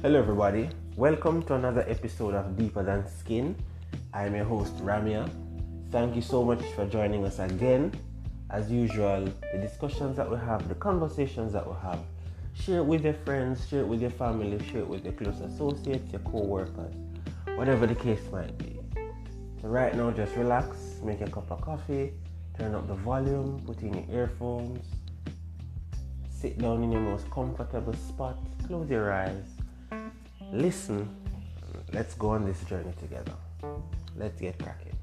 Hello, everybody. Welcome to another episode of Deeper Than Skin. I'm your host, Ramia. Thank you so much for joining us again. As usual, the discussions that we have, the conversations that we have, share it with your friends, share it with your family, share it with your close associates, your co workers, whatever the case might be. So, right now, just relax, make a cup of coffee, turn up the volume, put in your earphones, sit down in your most comfortable spot, close your eyes listen, let's go on this journey together. Let's get cracking.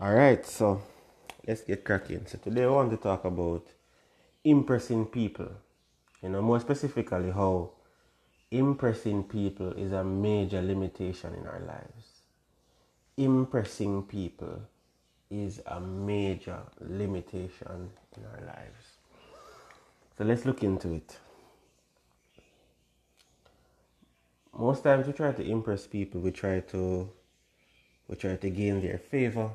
All right, so let's get cracking. So today I want to talk about impressing people. You know, more specifically, how impressing people is a major limitation in our lives. Impressing people is a major limitation in our lives. So let's look into it. Most times we try to impress people, we try to we try to gain their favor,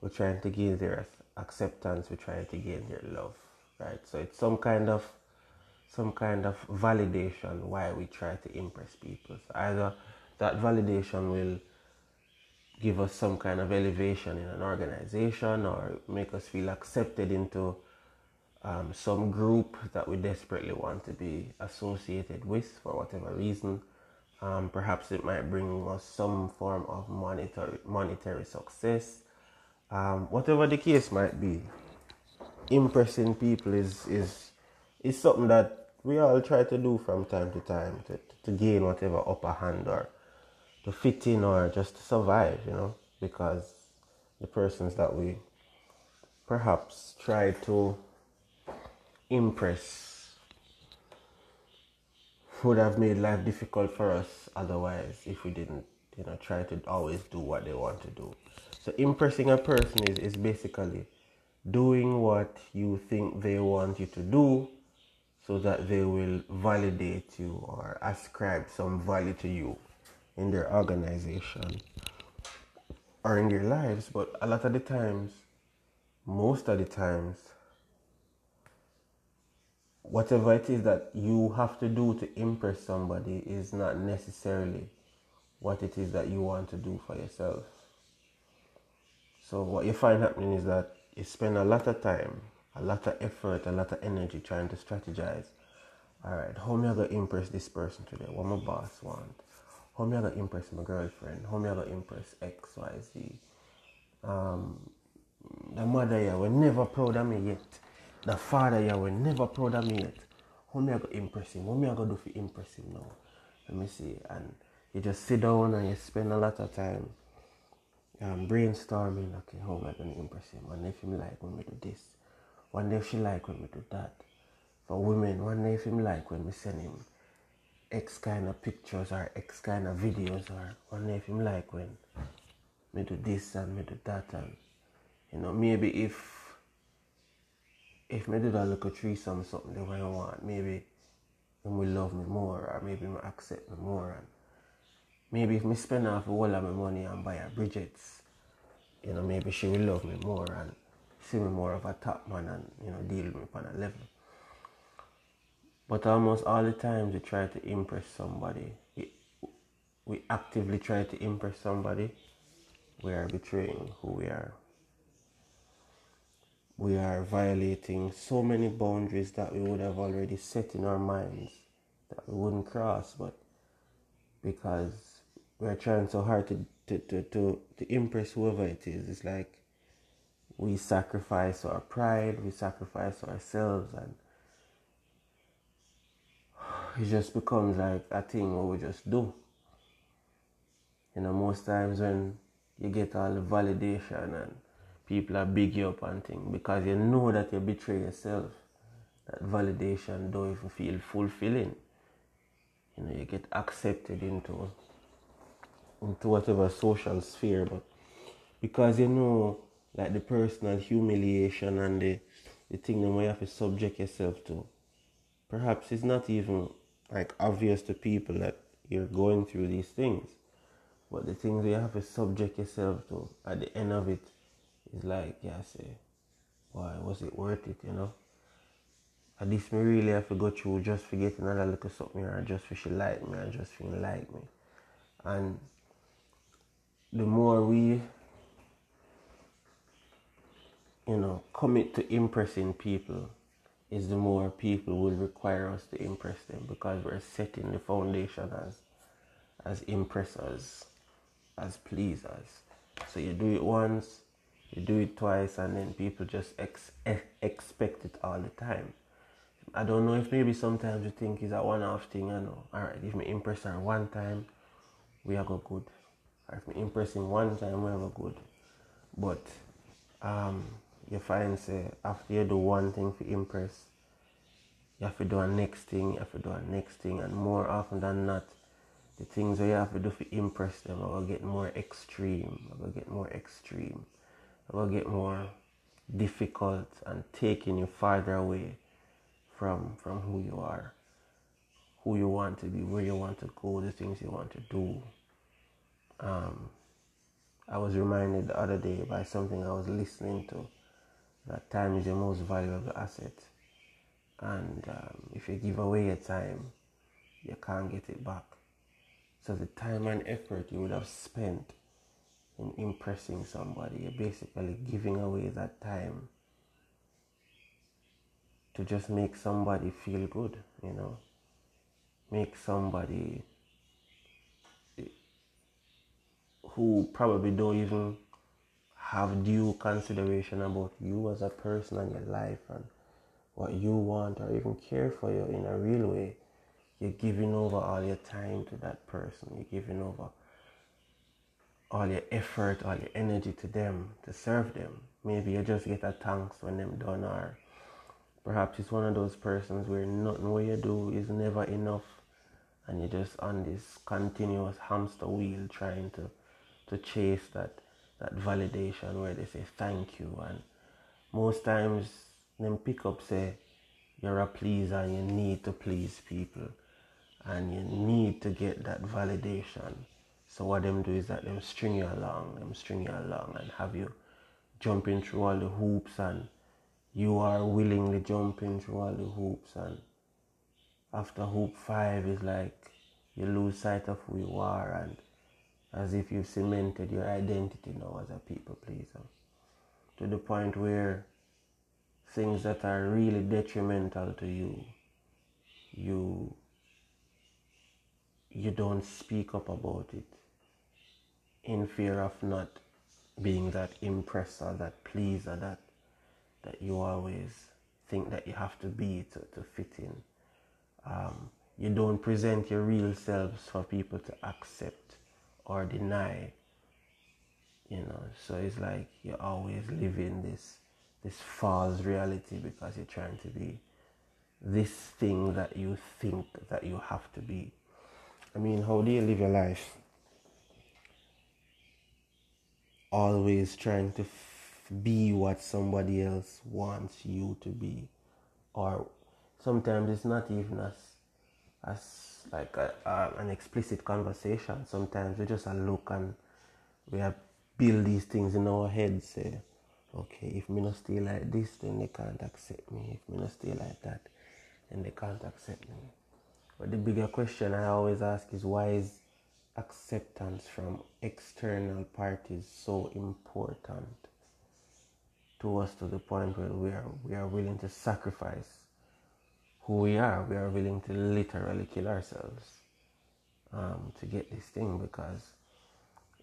we're trying to gain their acceptance, we try to gain their love. Right? So it's some kind of some kind of validation why we try to impress people. So either that validation will give us some kind of elevation in an organization or make us feel accepted into um, some group that we desperately want to be associated with for whatever reason. Um, perhaps it might bring us some form of monetary monetary success. Um, whatever the case might be, impressing people is is is something that we all try to do from time to time to, to gain whatever upper hand or to fit in or just to survive, you know, because the persons that we perhaps try to impress would have made life difficult for us otherwise if we didn't you know try to always do what they want to do. So impressing a person is, is basically doing what you think they want you to do so that they will validate you or ascribe some value to you in their organization or in their lives. But a lot of the times most of the times whatever it is that you have to do to impress somebody is not necessarily what it is that you want to do for yourself. So what you find happening is that you spend a lot of time, a lot of effort, a lot of energy trying to strategize. All right, how am I gonna impress this person today? What my boss want? How am I gonna impress my girlfriend? How am I gonna impress X, Y, Z? Um, the mother here will never proud of me yet the father will never proud of me yet. How me I go impress him? What me I go do for impress him now? Let me see. And you just sit down and you spend a lot of time um, brainstorming. Okay, how am I to impress him? And if him like when we do this, one day if she like when we do that. For women, one day if him like when we send him X kind of pictures or X kind of videos, or one day if him like when me do this and me do that, and you know maybe if if me a look a threesome something the way I want, maybe him will love me more or maybe him accept me more and maybe if me spend off all of my money and buy a Bridget's, you know, maybe she will love me more and see me more of a top man and, you know, deal with me on a level. But almost all the times we try to impress somebody, we, we actively try to impress somebody, we are betraying who we are we are violating so many boundaries that we would have already set in our minds that we wouldn't cross, but because we're trying so hard to, to, to, to, to impress whoever it is, it's like we sacrifice our pride, we sacrifice ourselves, and it just becomes like a thing what we just do. You know, most times when you get all the validation and people are big you up and things because you know that you betray yourself. That validation don't even feel fulfilling. You know, you get accepted into into whatever social sphere, but because you know like the personal humiliation and the the thing that you have to subject yourself to. Perhaps it's not even like obvious to people that you're going through these things. But the things you have to subject yourself to at the end of it it's like, yeah, I say, why was it worth it, you know? And this me really have to go through just for getting another little something or just for she like me or just for like me. And the more we you know commit to impressing people is the more people will require us to impress them because we're setting the foundation as as impressors, as pleasers. So you do it once, you do it twice, and then people just ex- expect it all the time. I don't know if maybe sometimes you think it's a one-off thing. I know. All right, if me impress her one time, we are go good. If me impress him one time, we are go good. But um, you find say after you do one thing for impress, you have to do a next thing, you have to do a next thing, and more often than not, the things that you have to do to impress them are gonna get more extreme, are gonna get more extreme, gonna get more difficult and taking you farther away from from who you are, who you want to be, where you want to go, the things you want to do. Um, I was reminded the other day by something I was listening to that time is your most valuable asset. And um, if you give away your time, you can't get it back. So the time and effort you would have spent in impressing somebody, you're basically giving away that time to just make somebody feel good, you know, make somebody who probably don't even have due consideration about you as a person and your life and what you want or even care for you in a real way, you're giving over all your time to that person. You're giving over all your effort, all your energy to them, to serve them. Maybe you just get a thanks when them done or perhaps it's one of those persons where nothing what you do is never enough and you're just on this continuous hamster wheel trying to to chase that that validation where they say thank you and most times them pick up say you're a pleaser and you need to please people and you need to get that validation so what them do is that them string you along them string you along and have you jumping through all the hoops and you are willingly jumping through all the hoops and after hoop five is like you lose sight of who you are and as if you've cemented your identity now as a people pleaser. To the point where things that are really detrimental to you you you don't speak up about it in fear of not being that impressor that pleaser that that you always think that you have to be to, to fit in. Um, you don't present your real selves for people to accept or deny you know. So it's like you're always living this this false reality because you're trying to be this thing that you think that you have to be. I mean how do you live your life always trying to f- be what somebody else wants you to be or sometimes it's not even as as like a, a, an explicit conversation. Sometimes we just a look and we have build these things in our heads. Say, okay, if me not stay like this, then they can't accept me. If me not stay like that, then they can't accept me. But the bigger question I always ask is why is acceptance from external parties so important to us to the point where we are we are willing to sacrifice who we are, we are willing to literally kill ourselves um, to get this thing because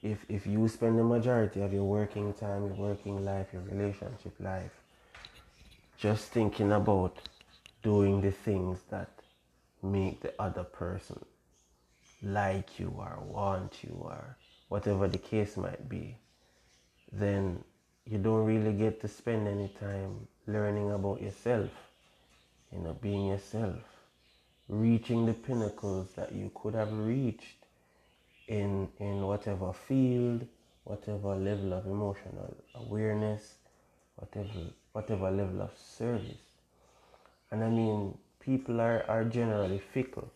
if if you spend the majority of your working time, your working life, your relationship life, just thinking about doing the things that make the other person like you or want you or whatever the case might be, then you don't really get to spend any time learning about yourself you know, being yourself, reaching the pinnacles that you could have reached in in whatever field, whatever level of emotional awareness, whatever whatever level of service. And I mean, people are, are generally fickle.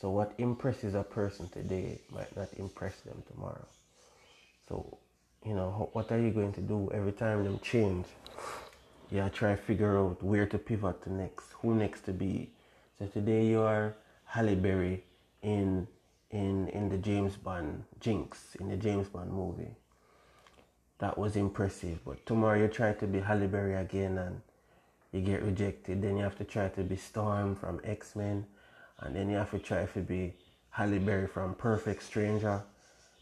So what impresses a person today might not impress them tomorrow. So, you know, what are you going to do every time them change? yeah, try figure out where to pivot to next, who next to be. So today you are Halle Berry in in in the James Bond Jinx in the James Bond movie. That was impressive. But tomorrow you try to be Halle Berry again and you get rejected. Then you have to try to be Storm from X Men, and then you have to try to be Halle Berry from Perfect Stranger.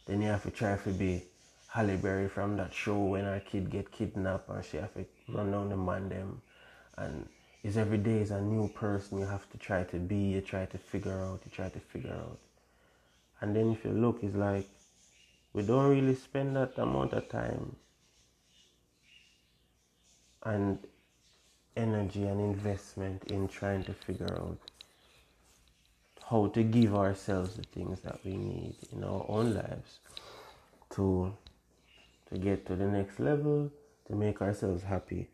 Then you have to try to be Halle Berry from that show when her kid get kidnapped and she have to run down the man them. And is every day is a new person you have to try to be, you try to figure out, you try to figure out. And then if you look, it's like we don't really spend that amount of time and energy and investment in trying to figure out how to give ourselves the things that we need in our own lives to to get to the next level, to make ourselves happy,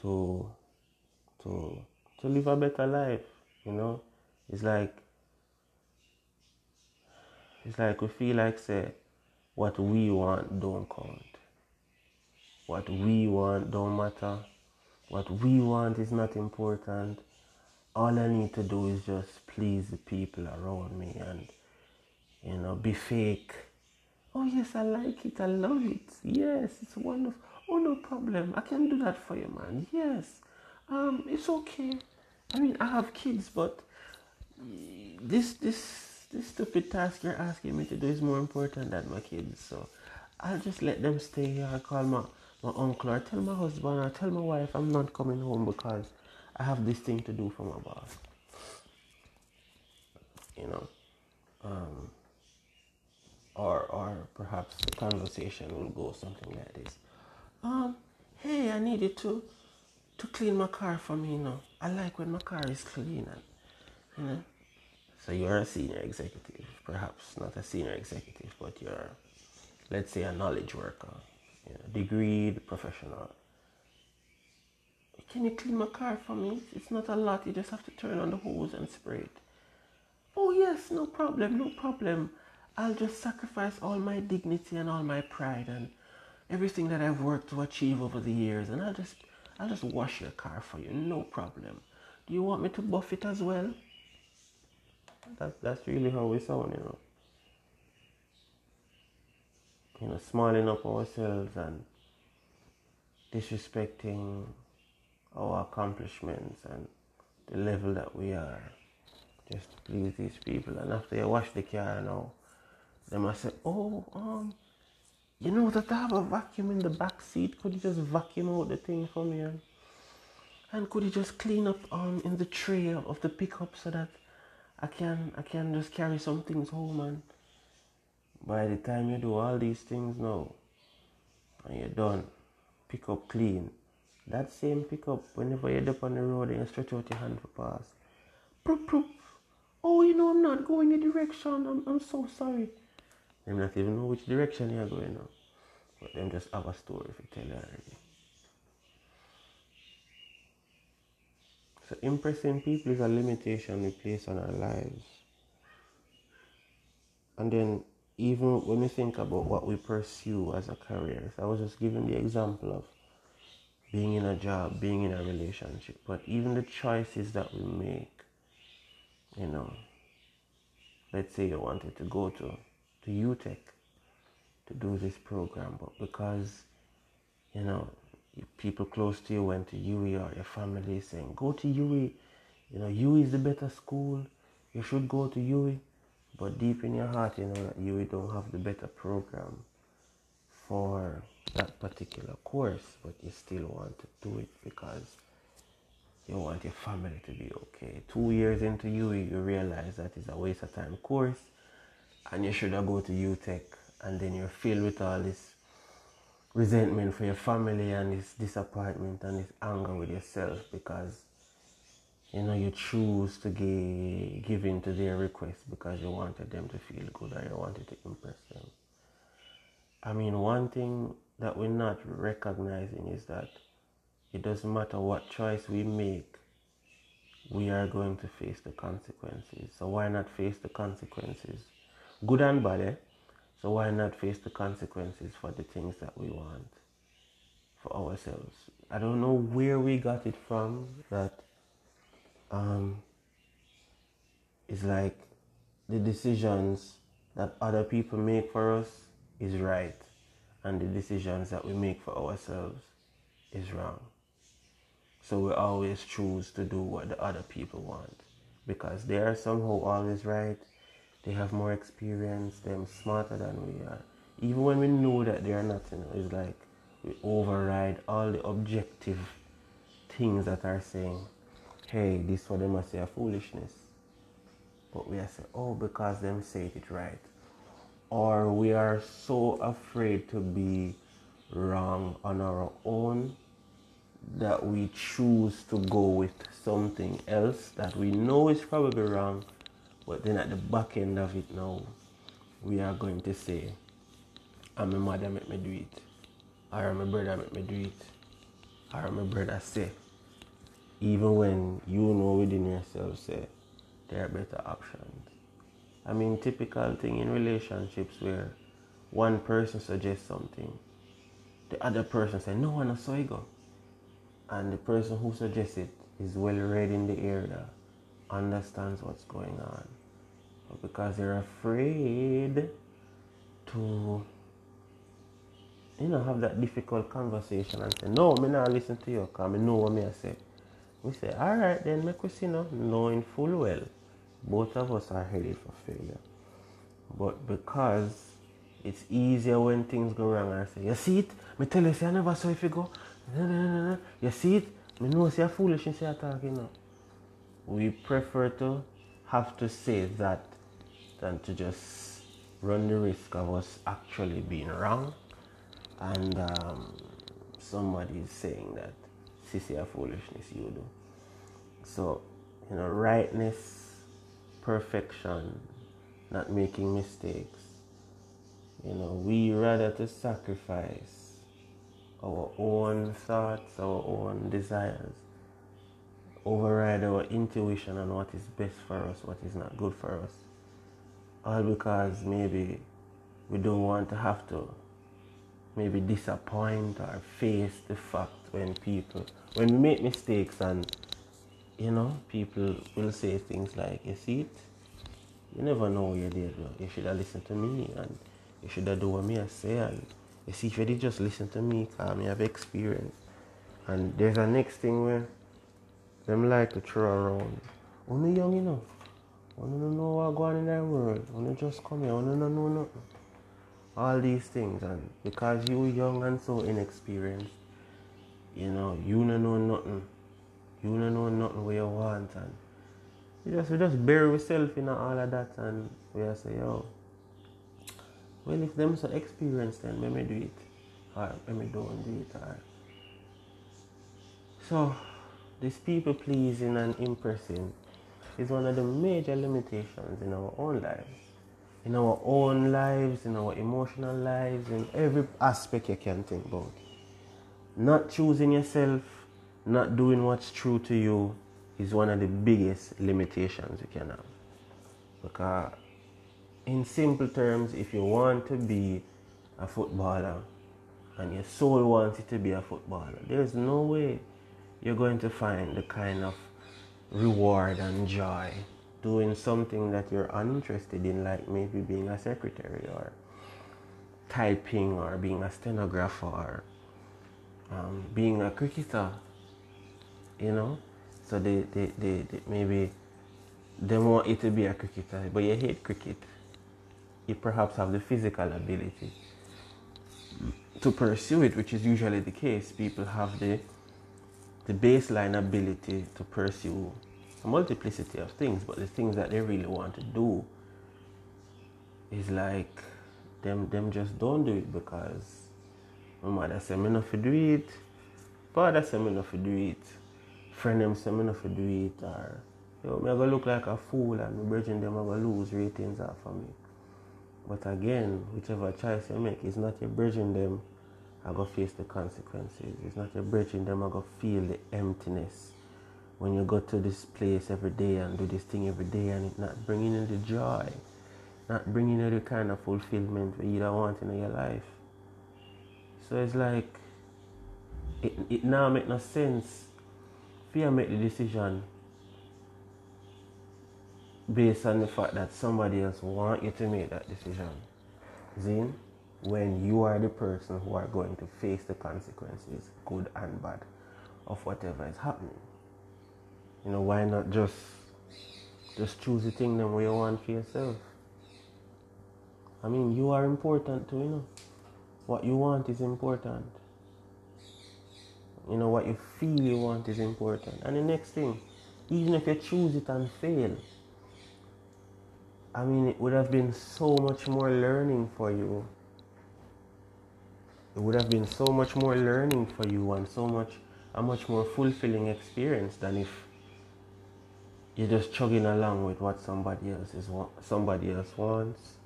to to to live a better life, you know? It's like it's like we feel like say what we want don't count. What we want don't matter. What we want is not important. All I need to do is just please the people around me and you know be fake. Oh yes, I like it. I love it. Yes, it's wonderful. Oh no problem. I can do that for you, man. Yes. Um, it's okay. I mean, I have kids, but this this this stupid task you're asking me to do is more important than my kids. So I'll just let them stay here. I'll call my, my uncle or tell my husband or tell my wife I'm not coming home because I have this thing to do for my boss. You know. Um, or or perhaps the conversation will go something like this. Um, hey, I needed to to clean my car for me, you know. I like when my car is clean and you know. So you're a senior executive, perhaps not a senior executive, but you're, let's say, a knowledge worker, you know, degreed professional. Can you clean my car for me? It's not a lot. You just have to turn on the hose and spray it. Oh yes, no problem, no problem. I'll just sacrifice all my dignity and all my pride and everything that I've worked to achieve over the years, and I'll just, I'll just wash your car for you, no problem. Do you want me to buff it as well? That's that's really how we sound, you know. You know, smiling up ourselves and disrespecting our accomplishments and the level that we are just to please these people. And after you wash the car now, they must say, Oh, um, you know that I have a vacuum in the back seat. Could you just vacuum out the thing for me? And, and could you just clean up um in the tray of, of the pickup so that I can I can just carry some things home and by the time you do all these things now and you're done, pick up clean. That same pickup whenever you're up on the road and you stretch out your hand for pass. Proop, proop. Oh, you know I'm not going the direction. I'm, I'm so sorry. Them not even know which direction you're going now. But them just have a story to tell you already. So impressing people is a limitation we place on our lives. And then even when we think about what we pursue as a career, so I was just giving the example of being in a job, being in a relationship, but even the choices that we make, you know, let's say you wanted to go to, to UTech to do this program, but because, you know, people close to you went to UWI or your family saying, go to UWI. You know, UWI is the better school. You should go to UWI. But deep in your heart, you know that UWI don't have the better program for that particular course, but you still want to do it because you want your family to be okay. Two years into UWI, you realize that it's a waste of time course and you should have go to UTech and then you're filled with all this resentment for your family and this disappointment and this anger with yourself because you know you choose to give, give in to their request because you wanted them to feel good or you wanted to impress them. I mean, one thing that we're not recognizing is that it doesn't matter what choice we make, we are going to face the consequences. So why not face the consequences? Good and bad, eh? So why not face the consequences for the things that we want for ourselves. I don't know where we got it from that um, it's like the decisions that other people make for us is right and the decisions that we make for ourselves is wrong. So we always choose to do what the other people want because they are somehow always right. They have more experience, they're smarter than we are. Even when we know that they are not, you know, it's like we override all the objective things that are saying, hey, this for them must say a foolishness. But we are saying, oh, because them say it right. Or we are so afraid to be wrong on our own that we choose to go with something else that we know is probably wrong, but then at the back end of it now, we are going to say, I'm a mother make me do it. Or my brother make me do it. Or my brother say. Even when you know within yourself say there are better options. I mean typical thing in relationships where one person suggests something, the other person say, No one saw it go and the person who suggests it is well read in the area, understands what's going on. But because they're afraid to you know have that difficult conversation and say, No, me not listen to you because I know what I say. We say, Alright then make we see now, knowing full well both of us are headed for failure. But because it's easier when things go wrong I say, You see it? Me tell you, I never saw if you go. You see it? Me know say you're foolish and say talking now. We prefer to have to say that than to just run the risk of us actually being wrong and um, somebody is saying that sissy a foolishness you do. So, you know, rightness, perfection, not making mistakes. You know, we rather to sacrifice our own thoughts, our own desires, override our intuition on what is best for us, what is not good for us. All because maybe we don't want to have to maybe disappoint or face the fact when people, when we make mistakes and, you know, people will say things like, you see it? You never know what you did. You should have listened to me and you should have done what me I say and you see, if you did just listen to me, cause me have experience. And there's a next thing where them like to throw around. Only young enough. Only don't know what going on in that world. Only just come here. Only don't know nothing. All these things. And because you young and so inexperienced, you know, you don't know nothing. You don't know nothing what you want. And you just, we just bury yourself in all of that. And we just say, yo, well, if them so experienced, then let me do it. Or let me don't do it. Or... So, this people pleasing and impressing is one of the major limitations in our own lives. In our own lives, in our emotional lives, in every aspect you can think about. Not choosing yourself, not doing what's true to you is one of the biggest limitations you can have. Because in simple terms, if you want to be a footballer and your soul wants you to be a footballer, there's no way you're going to find the kind of reward and joy doing something that you're uninterested in, like maybe being a secretary or typing or being a stenographer or um, being a cricketer, you know. So they, they, they, they maybe they want you to be a cricketer, but you hate cricket you perhaps have the physical ability to pursue it, which is usually the case. People have the the baseline ability to pursue a multiplicity of things, but the things that they really want to do is like them them just don't do it because oh my mother say me not to do it, father say me not to do it, friend them say me not to do it, or yo, me gonna look like a fool and my brethren them are gonna lose ratings off of me. But again, whichever choice you make, it's not your bridging them I go face the consequences. It's not your bridging them I go feel the emptiness. When you go to this place every day and do this thing every day and it's not bringing you the joy, not bringing you the kind of fulfillment that you don't want in your life. So it's like it, it now make no sense fear make the decision based on the fact that somebody else want you to make that decision. Zin, when you are the person who are going to face the consequences, good and bad, of whatever is happening. You know, why not just just choose the thing that you want for yourself? I mean, you are important too, you know. What you want is important. You know, what you feel you want is important. And the next thing, even if you choose it and fail, I mean, it would have been so much more learning for you. It would have been so much more learning for you and so much a much more fulfilling experience than if you're just chugging along with what somebody else is somebody else wants.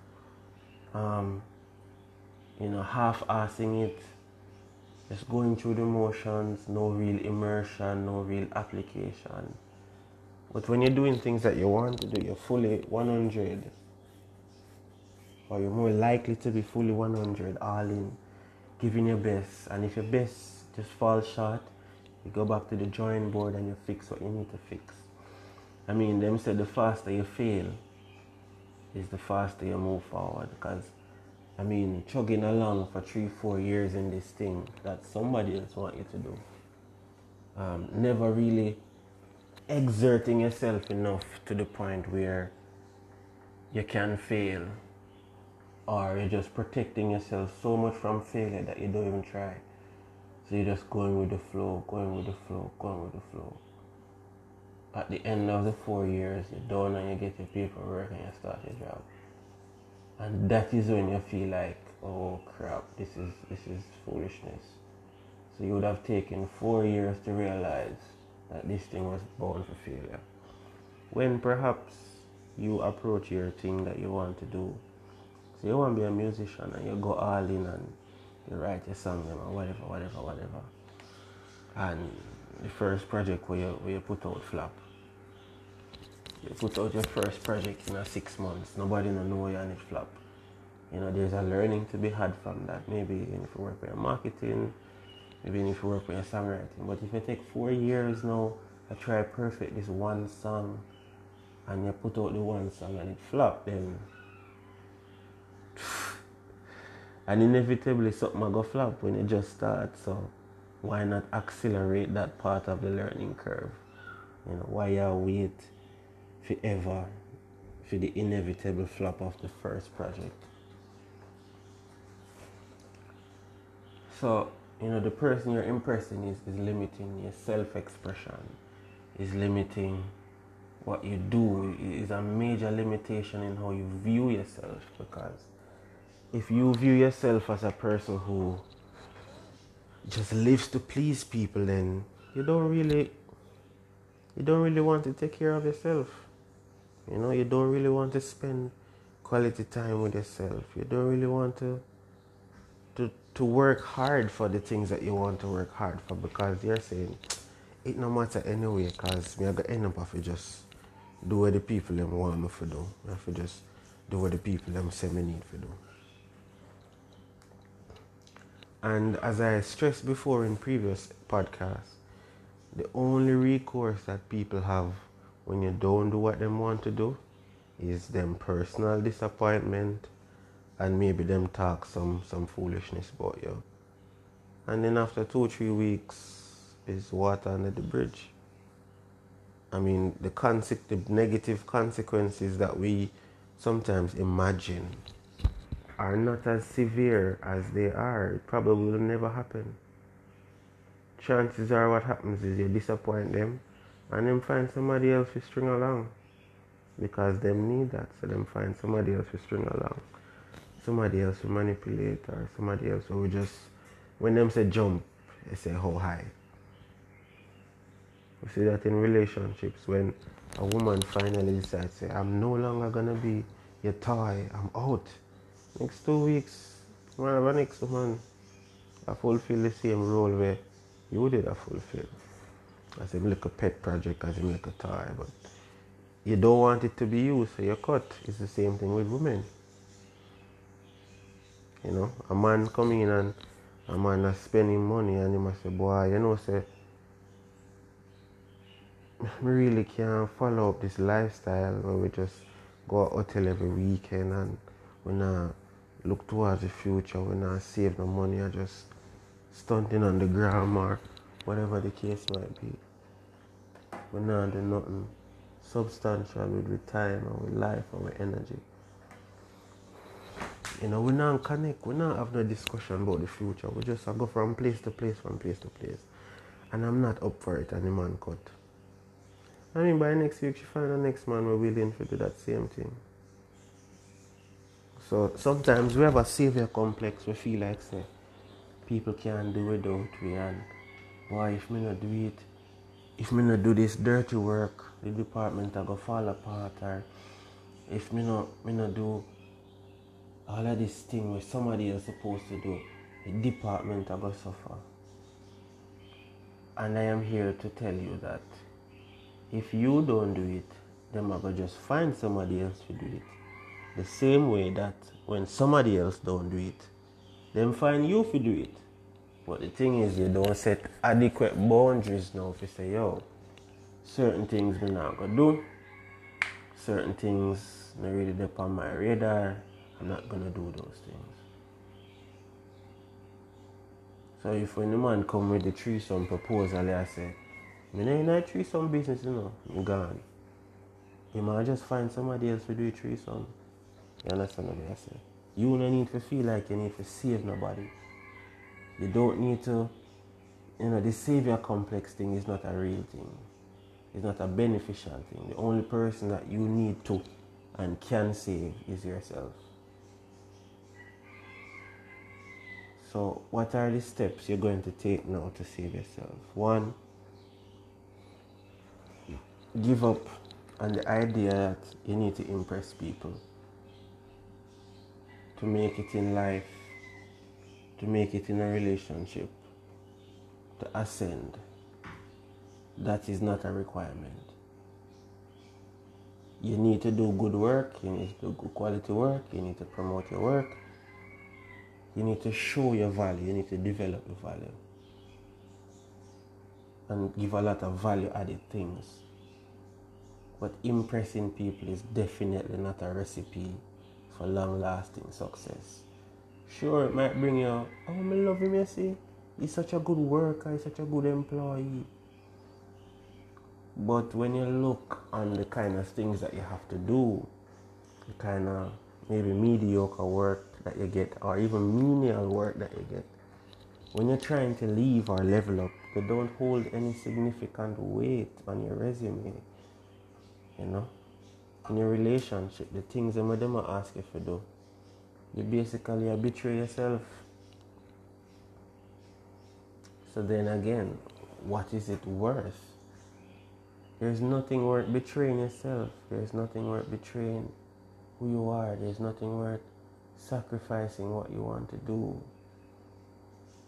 Um, you know, half-assing it, just going through the motions, no real immersion, no real application. But when you're doing things that you want to do, you're fully 100, or you're more likely to be fully 100, all in, giving your best. And if your best just falls short, you go back to the drawing board and you fix what you need to fix. I mean, them said the faster you fail is the faster you move forward. Because, I mean, chugging along for three, four years in this thing that somebody else want you to do. Um, never really exerting yourself enough to the point where you can fail or you're just protecting yourself so much from failure that you don't even try. So you're just going with the flow, going with the flow, going with the flow. At the end of the four years, you're done and you get your paperwork and you start your job. And that is when you feel like, oh crap, this is this is foolishness. So you would have taken four years to realize that this thing was born for failure. When perhaps you approach your thing that you want to do, so you want to be a musician and you go all in and you write a song or whatever, whatever, whatever. And the first project where you, where you put out flop. You put out your first project in a six months. Nobody don't know you and it flop. You know, there's a learning to be had from that. Maybe if you work with your marketing, maybe if you work with your songwriting. But if you take four years now to try perfect this one song and you put out the one song and it flop, then and inevitably something will go flop when you just start. So why not accelerate that part of the learning curve? You know, why you wait forever for the inevitable flop of the first project? So you know the person you're impressing is, is limiting your self-expression is limiting what you do is a major limitation in how you view yourself because if you view yourself as a person who just lives to please people then you don't really you don't really want to take care of yourself you know you don't really want to spend quality time with yourself you don't really want to to to work hard for the things that you want to work hard for because you're saying it no matter anyway because me I got end up have to just do what the people them want me to do. I have to just do what the people them say me need to do. And as I stressed before in previous podcasts, the only recourse that people have when you don't do what them want to do is them personal disappointment and maybe them talk some some foolishness about you. And then after two three weeks is water under the bridge. I mean the concept the negative consequences that we sometimes imagine are not as severe as they are. It probably will never happen. Chances are what happens is you disappoint them and then find somebody else to string along. Because them need that, so them find somebody else to string along somebody else to manipulate or somebody else will just when them say jump, they say oh, how high. We see that in relationships when a woman finally decides say, I'm no longer gonna be your toy, I'm out. Next two weeks, our next woman I fulfill the same role where you did a fulfill. As a pet project, as a little toy, but you don't want it to be you, so you cut. It's the same thing with women. You know, a man coming in and a man is spending money and he must say, boy, you know, say, I really can't follow up this lifestyle where we just go out hotel every weekend and we not look towards the future, we not save the money, I just stunting on the gram whatever the case might be. We not do nothing substantial with, time and with life and with energy. You know, we not connect, we not have no discussion about the future. We just go from place to place, from place to place. And I'm not up for it and the man cut. I mean by next week she find the next man we're willing to do that same thing. So sometimes we have a savior complex, we feel like say people can't do without we and why if me not do it if me not do this dirty work, the department I go fall apart or if me not me not do all of this thing where somebody else supposed to do, the department I go suffer. And I am here to tell you that if you don't do it, then I go just find somebody else to do it. The same way that when somebody else don't do it, then find you to do it. But the thing is, you don't set adequate boundaries now to say, yo, certain things we not gonna do, certain things not really up on my radar. I'm not gonna do those things. So if when the man come with the threesome proposal, I say, me know in a threesome business, you know, I'm gone. You might just find somebody else to do a threesome. You understand what I say? You don't need to feel like you need to save nobody. You don't need to, you know, the savior complex thing is not a real thing. It's not a beneficial thing. The only person that you need to and can save is yourself. So, what are the steps you're going to take now to save yourself? One, give up on the idea that you need to impress people to make it in life, to make it in a relationship, to ascend. That is not a requirement. You need to do good work, you need to do good quality work, you need to promote your work, you need to show your value, you need to develop your value. And give a lot of value added things. But impressing people is definitely not a recipe for long lasting success. Sure, it might bring you, oh, I love him, you see. He's such a good worker, he's such a good employee. But when you look on the kind of things that you have to do, the kind of maybe mediocre work that you get, or even menial work that you get, when you're trying to leave or level up, they don't hold any significant weight on your resume. You know? In your relationship, the things that them ask you to do, you basically betray yourself. So then again, what is it worth? There's nothing worth betraying yourself. There's nothing worth betraying who you are. There's nothing worth sacrificing what you want to do.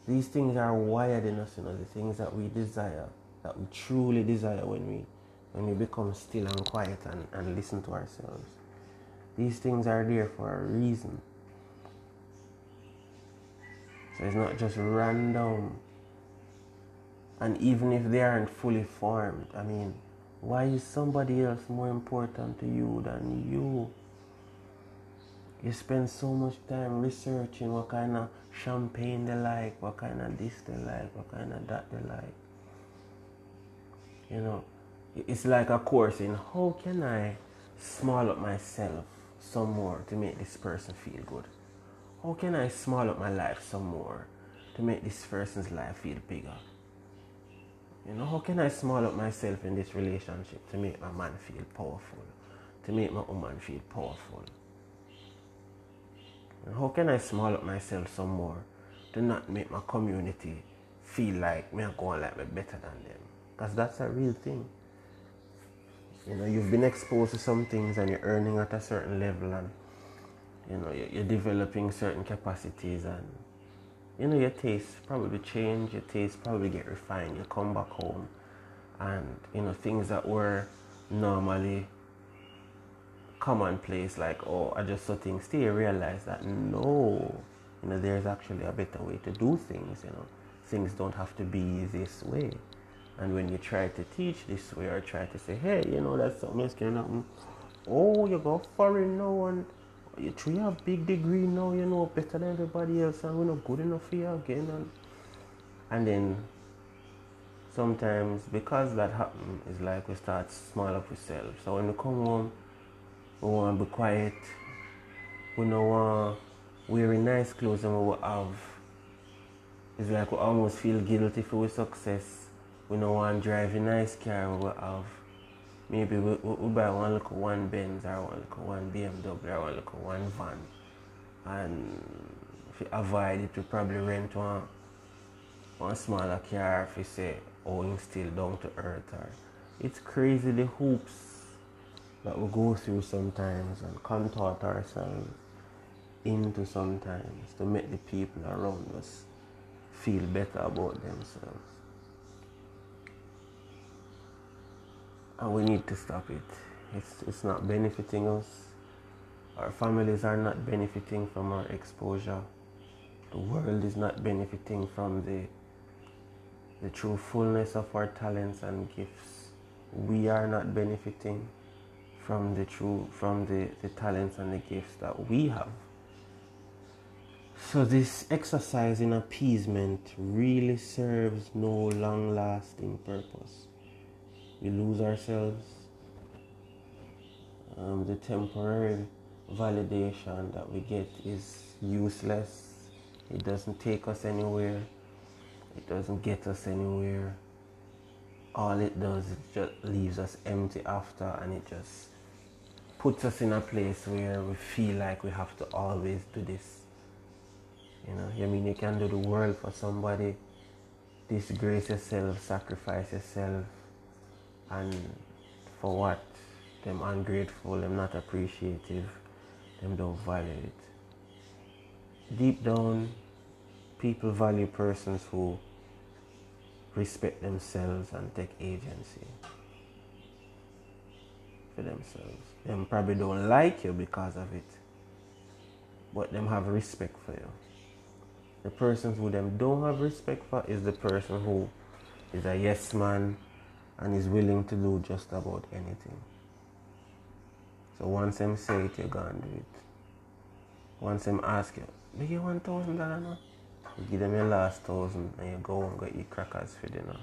These things are wired in us, you know, the things that we desire, that we truly desire when we when we become still and quiet and, and listen to ourselves. These things are there for a reason. So it's not just random. And even if they aren't fully formed, I mean, why is somebody else more important to you than you? You spend so much time researching what kind of champagne they like, what kind of this they like, what kind of that they like. You know, it's like a course in how can I small up myself some more to make this person feel good? How can I small up my life some more to make this person's life feel bigger? You know, how can I small up myself in this relationship to make my man feel powerful, to make my woman feel powerful? And how can I small up myself some more to not make my community feel like me are going like me better than them? Because that's a real thing. You know, you've been exposed to some things and you're earning at a certain level and you know, you're developing certain capacities and you know, your taste probably change, your taste probably get refined. You come back home and, you know, things that were normally commonplace, like, oh, I just saw things, still realize that no, You know, there's actually a better way to do things, you know. Things don't have to be this way. And when you try to teach this way or try to say, hey, you know, that's something else can happen. Oh, you go foreign no and you three have big degree now, you know, better than everybody else and we're not good enough for you again and and then sometimes because that happens, it's like we start small up ourselves. So when we come home, we want to be quiet. We don't want uh, wearing nice clothes and we have. It's like we almost feel guilty for our success. We don't want uh, driving a nice car we have. Maybe we, we, we buy one little one Benz or one little one BMW or one little one van. And if we avoid it, we probably rent one one smaller car if we say oh, owing still down to earth or it's crazy the hoops that we go through sometimes and contort ourselves into sometimes to make the people around us feel better about themselves. And we need to stop it. It's, it's not benefiting us. Our families are not benefiting from our exposure. The world is not benefiting from the the true fullness of our talents and gifts. We are not benefiting from the true from the, the talents and the gifts that we have. So this exercise in appeasement really serves no long lasting purpose. We lose ourselves. Um, the temporary validation that we get is useless. It doesn't take us anywhere. It doesn't get us anywhere. All it does is just leaves us empty after and it just puts us in a place where we feel like we have to always do this. You know, I mean you can do the world for somebody, disgrace yourself, sacrifice yourself and for what? Them ungrateful, them not appreciative, them don't value it. Deep down people value persons who respect themselves and take agency for themselves. Them probably don't like you because of it, but them have respect for you. The persons who them don't have respect for is the person who is a yes man and is willing to do just about anything. So once them say it, you're gonna do it. Once them ask you, do you want thousand dollar now? You give them your last thousand and you go and get your crackers for dinner.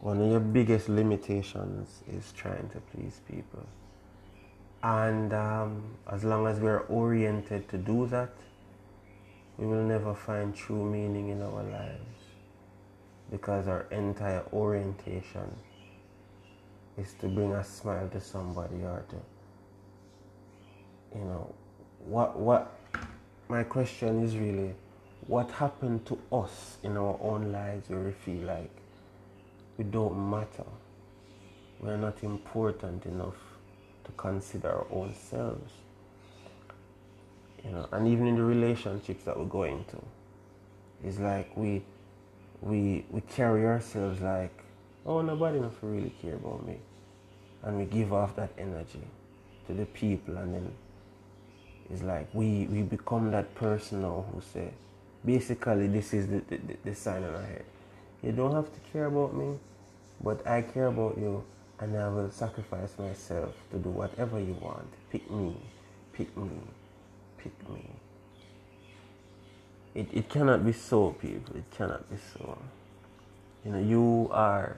One of your biggest limitations is trying to please people. And um, as long as we're oriented to do that, we will never find true meaning in our lives because our entire orientation is to bring a smile to somebody or to, you know, what what my question is really what happened to us in our own lives where we feel like we don't matter. We're not important enough to consider our own selves. You know, and even in the relationships that we go into, it's like we we we carry ourselves like, oh nobody enough really care about me. And we give off that energy to the people and then it's like we, we become that person now who say, basically this is the, the, the sign on our head. You don't have to care about me, but I care about you and I will sacrifice myself to do whatever you want. Pick me, pick me, pick me. It, it cannot be so, people. It cannot be so. You know, you are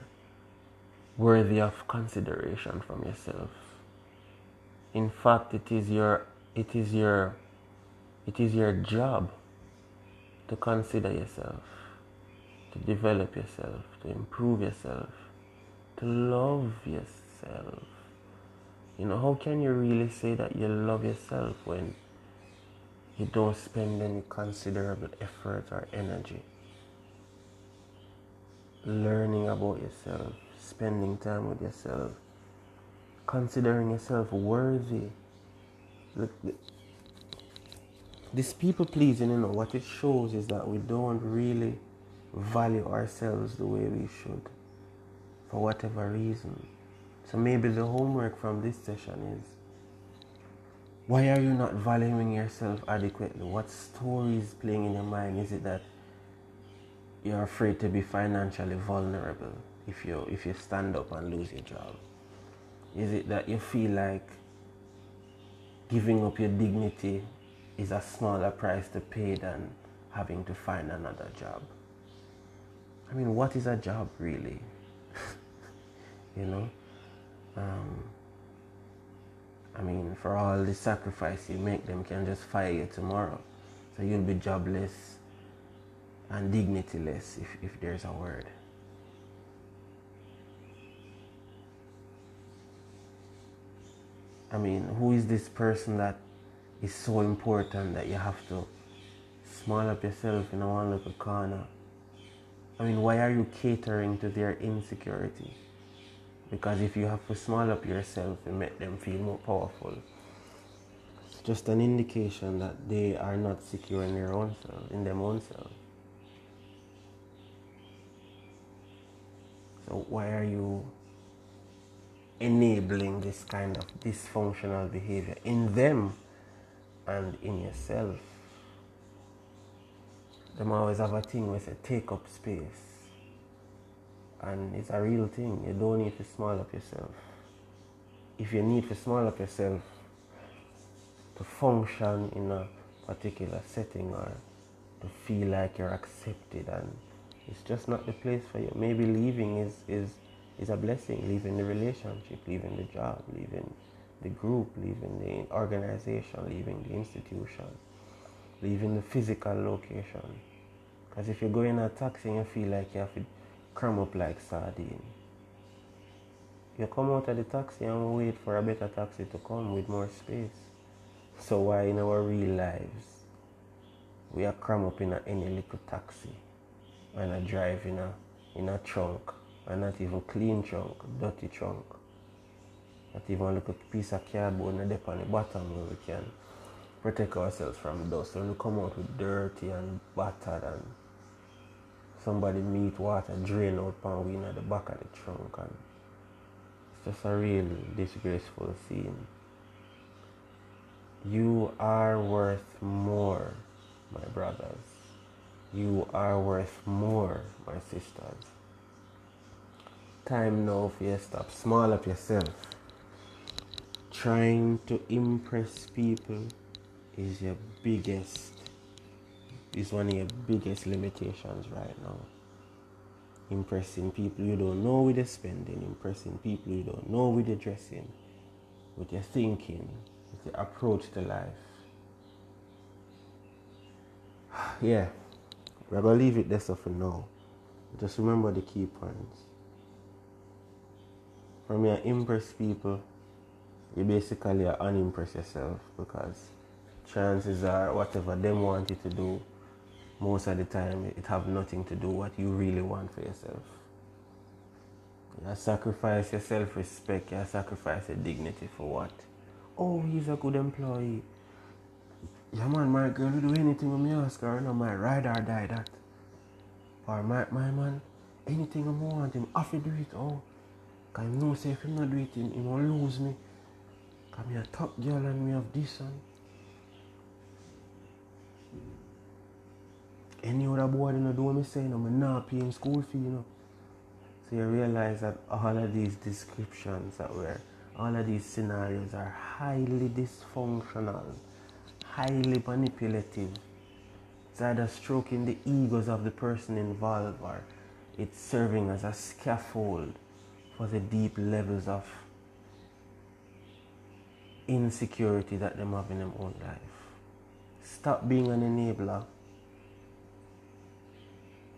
worthy of consideration from yourself. In fact, it is your it is your it is your job to consider yourself, to develop yourself, to improve yourself, to love yourself. You know, how can you really say that you love yourself when you don't spend any considerable effort or energy learning about yourself, spending time with yourself, considering yourself worthy look, this people pleasing, you know, what it shows is that we don't really value ourselves the way we should for whatever reason. So maybe the homework from this session is why are you not valuing yourself adequately? What story is playing in your mind? Is it that you're afraid to be financially vulnerable if you if you stand up and lose your job? Is it that you feel like giving up your dignity is a smaller price to pay than having to find another job? I mean, what is a job really? you know? Um, I mean, for all the sacrifice you make, them can just fire you tomorrow. So you'll be jobless and dignityless if, if there's a word. I mean, who is this person that is so important that you have to small up yourself in one little corner? I mean, why are you catering to their insecurity? Because if you have to small up yourself and make them feel more powerful, it's just an indication that they are not secure in their own self, in their own self. So why are you enabling this kind of dysfunctional behavior in them and in yourself? Them always have a thing where say take up space and it's a real thing. You don't need to smile up yourself. If you need to smile up yourself to function in a particular setting or to feel like you're accepted and it's just not the place for you. Maybe leaving is, is, is a blessing, leaving the relationship, leaving the job, leaving the group, leaving the organization, leaving the institution, leaving the physical location. Because if you go in a taxi and you feel like you have to cram up like sardine. You come out of the taxi and wait for a better taxi to come with more space. So why in our real lives we are cram up in a, any little taxi and a drive in a in a trunk and not even clean trunk, dirty trunk. Not even a little piece of cardboard on the bottom where we can protect ourselves from dust. When we come out with dirty and battered and somebody meet water drain out pan we at the back of the trunk and it's just a real disgraceful scene. You are worth more, my brothers. You are worth more, my sisters. Time now for you stop small up yourself. Trying to impress people is your biggest is one of your biggest limitations right now. Impressing people you don't know with your spending, impressing people you don't know with your dressing, with your thinking, with your approach to life. yeah, we're gonna leave it there so for now. Just remember the key points. From your impress people, you basically are unimpress yourself because chances are whatever them want you to do most of the time it have nothing to do what you really want for yourself. You sacrifice your self-respect, you sacrifice your dignity for what? Oh, he's a good employee. Yeah man, my girl will do anything when me ask her, no, my ride or die that. Or my, my man, anything I want him, have to do it, oh. Cause I know say if him not do it, he, he will lose me. Cause me a top girl and me have this one. Any other boy you know do what me say, you know, I'm not paying school fee, you know. So you realize that all of these descriptions that were all of these scenarios are highly dysfunctional, highly manipulative. It's either stroking the egos of the person involved or it's serving as a scaffold for the deep levels of insecurity that them have in their own life. Stop being an enabler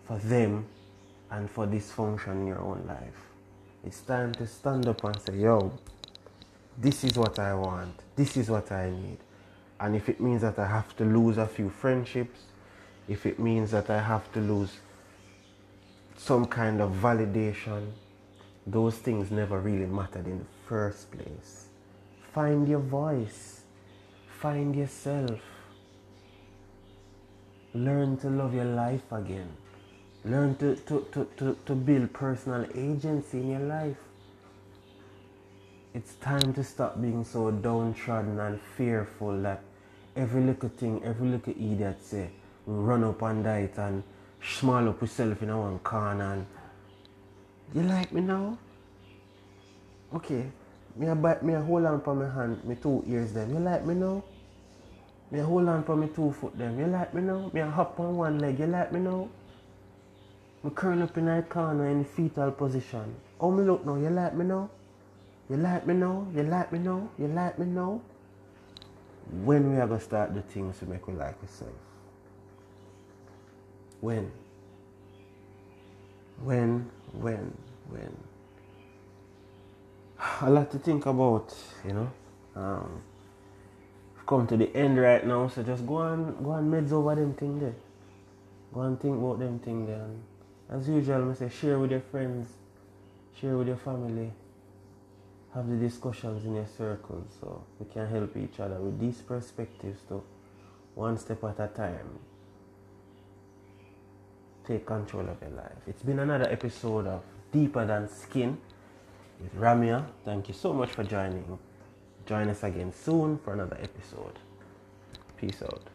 for them and for dysfunction in your own life. It's time to stand up and say, yo, this is what I want. This is what I need. And if it means that I have to lose a few friendships, if it means that I have to lose some kind of validation, those things never really mattered in the first place. Find your voice, find yourself, learn to love your life again. Learn to, to, to, to, to build personal agency in your life. it's time to stop being so downtrodden and fearful that every little thing, every little idiot say, run up and die and small up yourself in one corner and you like me now? Okay. Me a bite me a hold on for my hand, me two ears them. You like me now? Me a hold on for my two foot them. You like me now? Me a hop on one leg. You like me now? Me curl up in a corner in fetal position. How me look now? You like me now? You like me now? You like me now? You like me now? When we are gonna start the things to make we like ourselves? When? When? When? When? A lot to think about, you know. Um, come to the end right now, so just go on, go on meds over them thing there. Go and think about them thing there. As usual, I say share with your friends, share with your family, have the discussions in your circles so we can help each other with these perspectives to one step at a time. Take control of your life. It's been another episode of Deeper Than Skin with Ramia. Thank you so much for joining. Join us again soon for another episode. Peace out.